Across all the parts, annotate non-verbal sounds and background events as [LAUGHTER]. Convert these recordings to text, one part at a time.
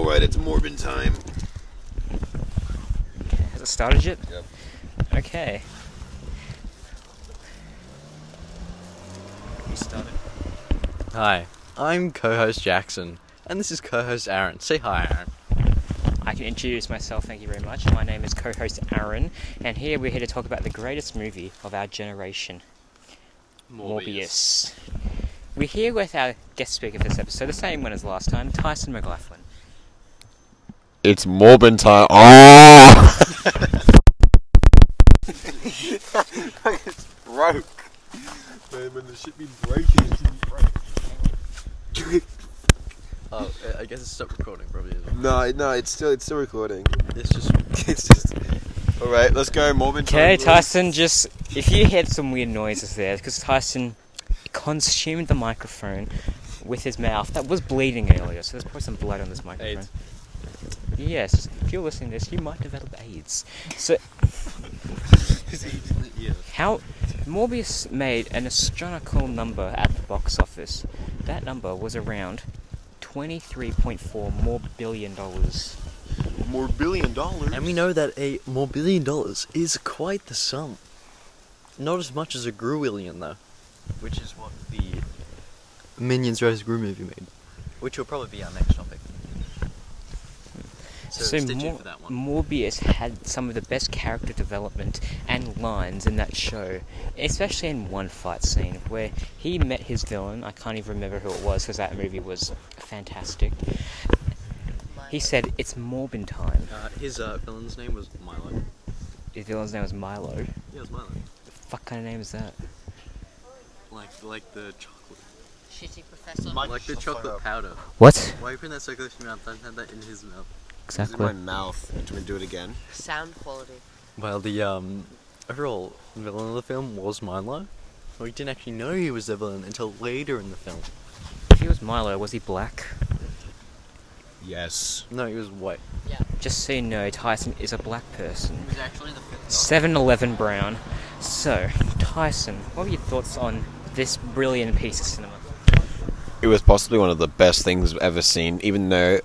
Alright, it's Morbin time. Has it started yet? Yep. Okay. We started. Hi, I'm co-host Jackson, and this is co-host Aaron. Say hi, Aaron. I can introduce myself, thank you very much. My name is co host Aaron, and here we're here to talk about the greatest movie of our generation Morbius. We're here with our guest speaker for this episode, the same one as last time, Tyson McLaughlin. It's Morbin time. Oh! it's broke. Man, when the shit be breaking, [LAUGHS] it should be broke. Oh, I guess it's stopped recording probably. No, no, it's still it's still recording. It's just [LAUGHS] It's just. Alright, let's go, Morbin time. Okay. Tyson, just if you heard some weird noises there, because Tyson consumed the microphone with his mouth that was bleeding earlier, so there's probably some blood on this microphone. AIDS. Yes, if you're listening to this, you might develop AIDS. So, how Morbius made an astronomical number at the box office. That number was around twenty-three point four more billion dollars. More billion dollars. And we know that a more billion dollars is quite the sum. Not as much as a Gruillion though, which is what the Minions vs. Gru movie made, which will probably be our next topic. So, stay tuned Mor- for that one. Morbius had some of the best character development and lines in that show, especially in one fight scene where he met his villain. I can't even remember who it was because that movie was fantastic. He said, "It's Morbin time." Uh, his uh, villain's name was Milo. His villain's name was Milo. Yeah, it was Milo. The fuck kind of name is that? Like like the chocolate. Shitty professor. Mike, like the shut the fuck chocolate powder. What Why are you putting that so close to mouth? Don't have that in his mouth. This is exactly? my mouth. Do we do it again? Sound quality. Well, the um overall villain of the film was Milo. We didn't actually know he was the villain until later in the film. If he was Milo, was he black? Yes. No, he was white. Yeah. Just so you know, Tyson is a black person. He was actually the fifth 7-Eleven brown. So, Tyson, what were your thoughts on this brilliant piece of cinema? It was possibly one of the best things I've ever seen, even though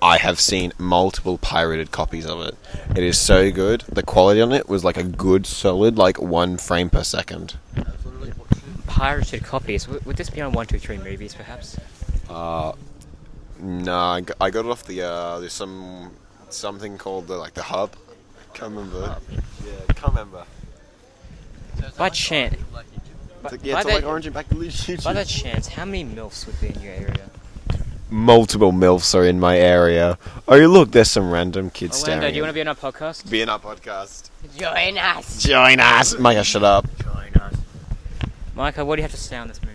I have seen multiple pirated copies of it. It is so good. The quality on it was like a good, solid, like one frame per second. Pirated copies. W- would this be on one, two, three movies, perhaps? Uh, no, I got, it off the, uh, there's some, something called the, like the hub. Can't remember. Yeah, can't remember. By chance, It's like, by yeah, it's that- like Orange and Back to YouTube. by that chance, how many milfs would be in your area? Multiple MILFs are in my area. Oh, look, there's some random kids Orlando, staring. do you want to be on our podcast? be in our podcast? Join us. Join us! Micah, shut up. Join us. Micah, what do you have to say on this movie?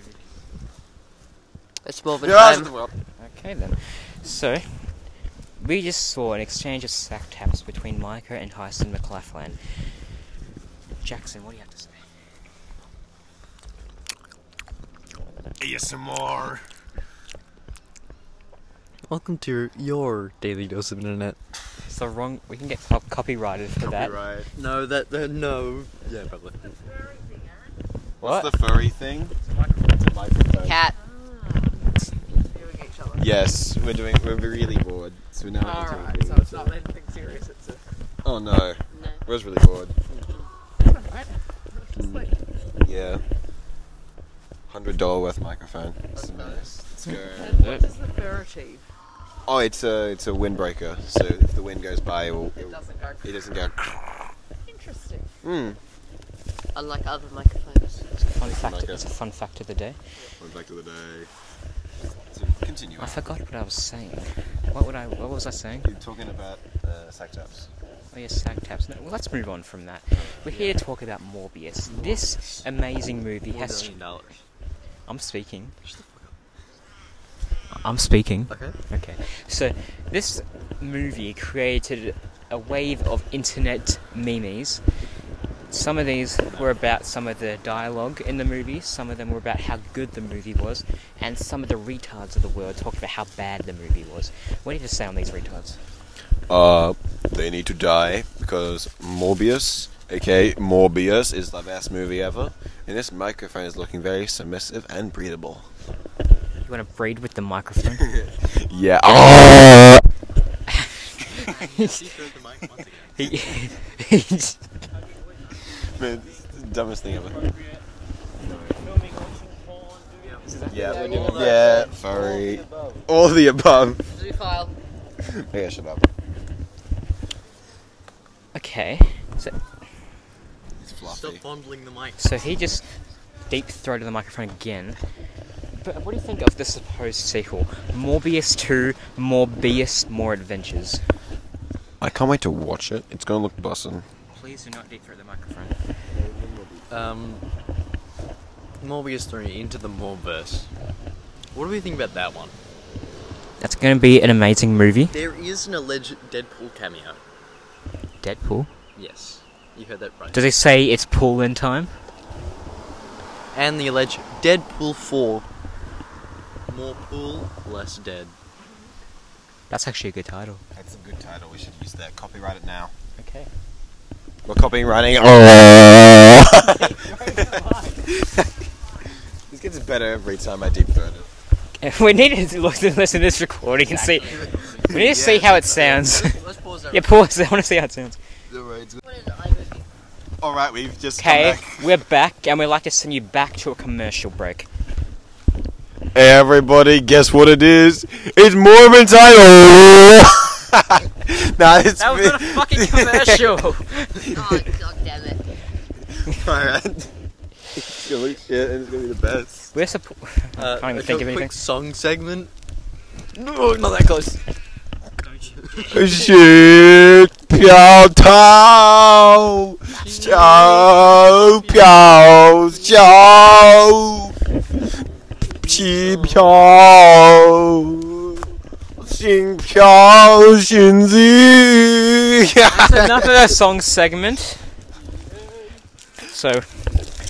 It's more than Yeah, time. Okay then. So, we just saw an exchange of sack taps between Micah and Tyson McLaughlin. Jackson, what do you have to say? ASMR. Welcome to your daily dose of internet. It's the wrong. We can get co- copyrighted for that. Copyright. No, that uh, no. Yeah, probably. What's What? the furry thing? It's a microphone. Cat. Yes, we're doing. We're really bored, so now. we're doing Alright, so it's so- not anything serious, it's a... Oh no, No. I was really bored. Alright. Just like, Yeah. Hundred dollar worth microphone. That's nice. Let's go. and what does the fur achieve? Oh, it's a it's a windbreaker. So if the wind goes by, it, will, it, It doesn't go... it doesn't go. Interesting. Hmm. Unlike other microphones. It's a fun fact. Micah. It's a fun fact of the day. Went back to the day. So continue. I forgot what I was saying. What would I? What was I saying? You're talking about uh, sack taps. Oh yes, sack taps. No, well, let's move on from that. We're here to talk about Morbius. This amazing movie Four has. billion dollars. I'm speaking. I'm speaking. Okay. Okay. So this movie created a wave of internet memes. Some of these were about some of the dialogue in the movie, some of them were about how good the movie was, and some of the retards of the world talked about how bad the movie was. What do you have to say on these retards? Uh, they need to die because Morbius, aka Morbius, is the best movie ever. And this microphone is looking very submissive and breathable. You want to breed with the microphone? [LAUGHS] Yeah. he, he's, Man, the dumbest thing ever. Yeah, we're doing yeah, furry. All the above. file. Okay, shut up. okay, so It's fluffy. fondling the mic. so he just deep throated the microphone again. But what do you think of the supposed sequel? Morbius 2, Morbius, More Adventures. I can't wait to watch it. It's gonna look bussin'. Please do not deep throat the microphone. Um, Morbius 3 into the Morbius. What do we think about that one? That's going to be an amazing movie. There is an alleged Deadpool cameo. Deadpool. Yes, you heard that right. Does it say it's pool in time? and the alleged Deadpool 4. More pool, less dead. That's actually a good title. That's a good title. We should use that. Copyright it now. Okay. We're copywriting. Oh. [LAUGHS] this gets better every time I deep throat it. [LAUGHS] We need to look listen to this recording and see. We need to see how it sounds. Let's pause that. yeah, pause. I want to see how it sounds. All right, we've just Okay, we're back, and we'd like to send you back to a commercial break. Everybody, guess what it is? It's Mormon Title. [LAUGHS] nah, it's that was not a fucking commercial. [LAUGHS] oh god damn it! All right. It's gonna shit gonna be the best. We're suppo- uh, [LAUGHS] can't even uh, think of anything. Quick song segment. No, not that close. shit, piao tao, xiao piao xiao. 桥，sing Piao Shinzi. That's another song segment. So,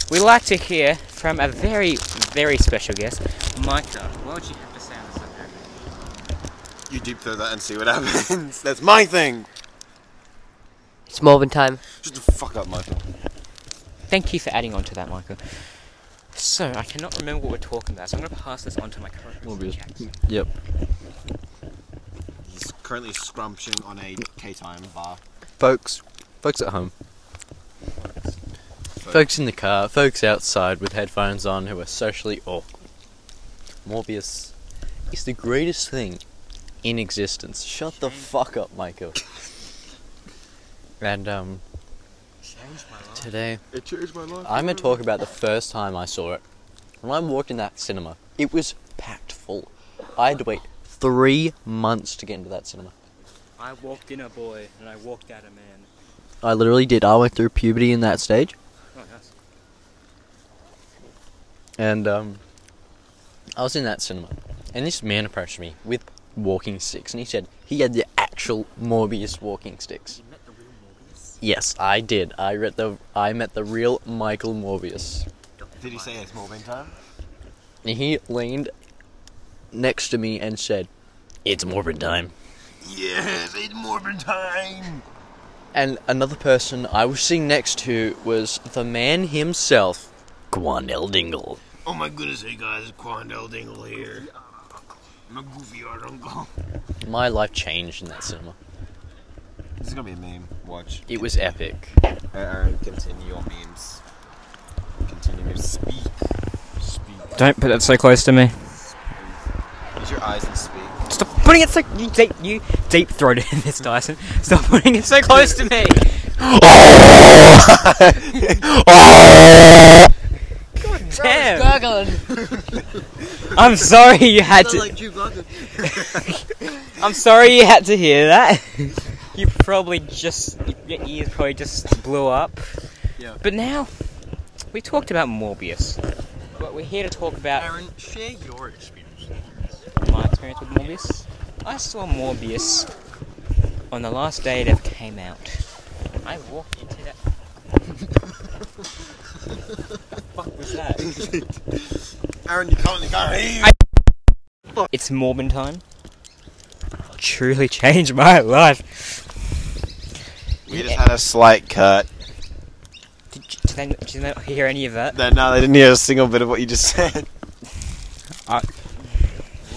we like to hear from a very, very special guest, Micah. What would you have to say on the subject? You deep throw that and see what [LAUGHS] happens. That's my thing. It's Morbin time. Shut the fuck up, Michael. Thank you for adding on to that, Michael. So, I cannot remember what we're talking about, so I'm going to pass this on to my co-host, Morbius. Yep. He's currently scrumping on a K-time bar. Folks, folks at home. Folks in the car, folks outside with headphones on who are socially awkward. Morbius is the greatest thing in existence. Shut the fuck up, Michael. And um today It changed my life. I'm gonna talk about the first time I saw it. When I walked in that cinema, it was packed full. I had to wait three months to get into that cinema. I walked in a boy, and I walked out a man. I literally did. I went through puberty in that stage. Oh, nice. And um, I was in that cinema, and this man approached me with walking sticks, and he said he had the actual Morbius walking sticks. Yes, I did. I read the. I met the real Michael Morbius, Did he say it's Morbin time? and he leaned next to me and said, "It's Morbid time." Yes, it's Morbin time. And another person I was sitting next to was the man himself, Gwandel Dingle. Oh my goodness, hey guys, Quandale Dingle here. I'm uh, a goofy art uncle. My life changed in that cinema. This is gonna be a meme. Watch. It was epic. Aaron, continue your memes. Continue to speak. Speak. Don't put that so close to me. Use your eyes and speak. Stop putting it so you deep you deep throated in this Dyson. Stop putting it so close to me. God damn. Gargling. I'm sorry you had to. [LAUGHS] I'm sorry you had to hear that. Probably just your ears probably just blew up. Yeah. But now we talked about Morbius. But we're here to talk about Aaron, share your experience. my experience with Morbius. I saw Morbius on the last day it ever came out. I walked into that. [LAUGHS] fuck was that? Aaron, you can't, you can't. It's Morbin time. Truly changed my life. We just had a slight cut. Did, you- did, they, did you not hear any of that? No, no, they didn't hear a single bit of what you just said. I-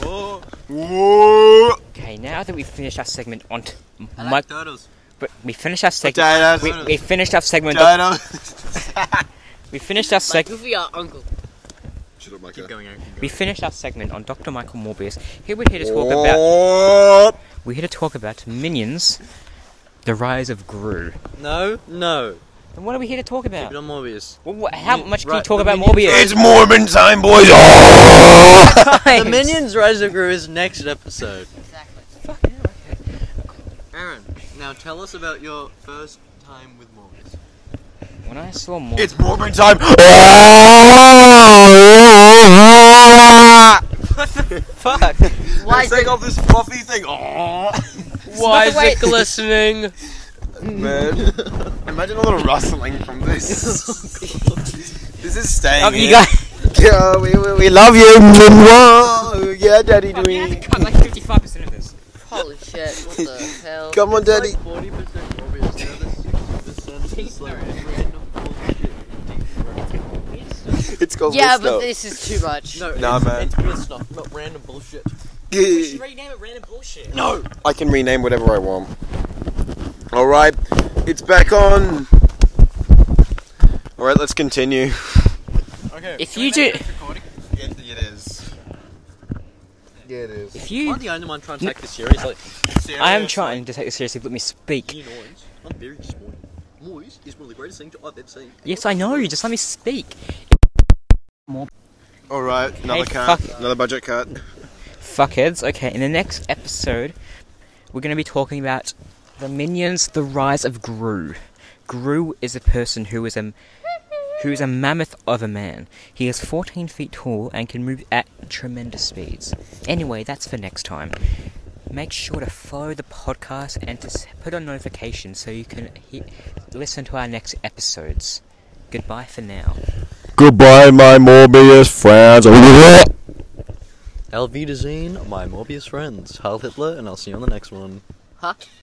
Whoa. Whoa. Okay, Okay, now that we've finished our segment on t- I mi- like turtles. but we finished our segment. Potatoes. We, we finished our segment. [LAUGHS] we finished our Like seg- Goofy our uncle. Keep going, Aaron. Keep We going. finished our segment on Dr. Michael Morbius. Here we're here to talk about. about. We're here to talk about Minions, the rise of Gru. No, no. And what are we here to talk Keep about? it on Morbius. Well, wha- how Min- much can you right, talk about Minions- Morbius? It's Morbin time, boys. [LAUGHS] The Minions Rise of Gru is next episode. Exactly. Fuck. Aaron, now tell us about your first time with Morbius. When I saw Morbius. It's Morbin time. what [LAUGHS] the Fuck! [LAUGHS] Why is Take it? off this fluffy thing. Why is it glistening? Man, imagine a little rustling from this. [LAUGHS] this is staying. Oh, you in. guys. [LAUGHS] Yeah, we, we, we love you. Whoa. Yeah, Daddy Oh, you have to cut like 55% of this. Holy shit! What the [LAUGHS] hell? Come on, Daddy. It's like 40% Morbius, the other 60% is like random bullshit. It's called Yeah, but stuff. this is too much. No, Nah, it's, man. it's good stuff, not random bullshit. Yeah. rename it random bullshit. No! I can rename whatever I want. Alright, it's back on. Alright, let's continue. Okay. If you do. recording? It, it is. Yeah, it is. If you. I'm the only one trying to take this seriously. I am trying to take this seriously, let me speak. you noise. I'm very small. Noise is one of the greatest things I've ever seen. Yes, I know, just let me speak. Alright, another Hey, cut. Another budget cut. Fuckheads. Okay, in the next episode, we're going to be talking about the Minions: The Rise of Gru. Gru is a person who is a who is a mammoth of a man. He is 14 feet tall and can move at tremendous speeds. Anyway, that's for next time. Make sure to follow the podcast and to put on notifications so you can he- listen to our next episodes. Goodbye for now. Goodbye, my Morbius friends. Elvita Zine, my Morbius friends. Heil Hitler, and I'll see you on the next one. Huh?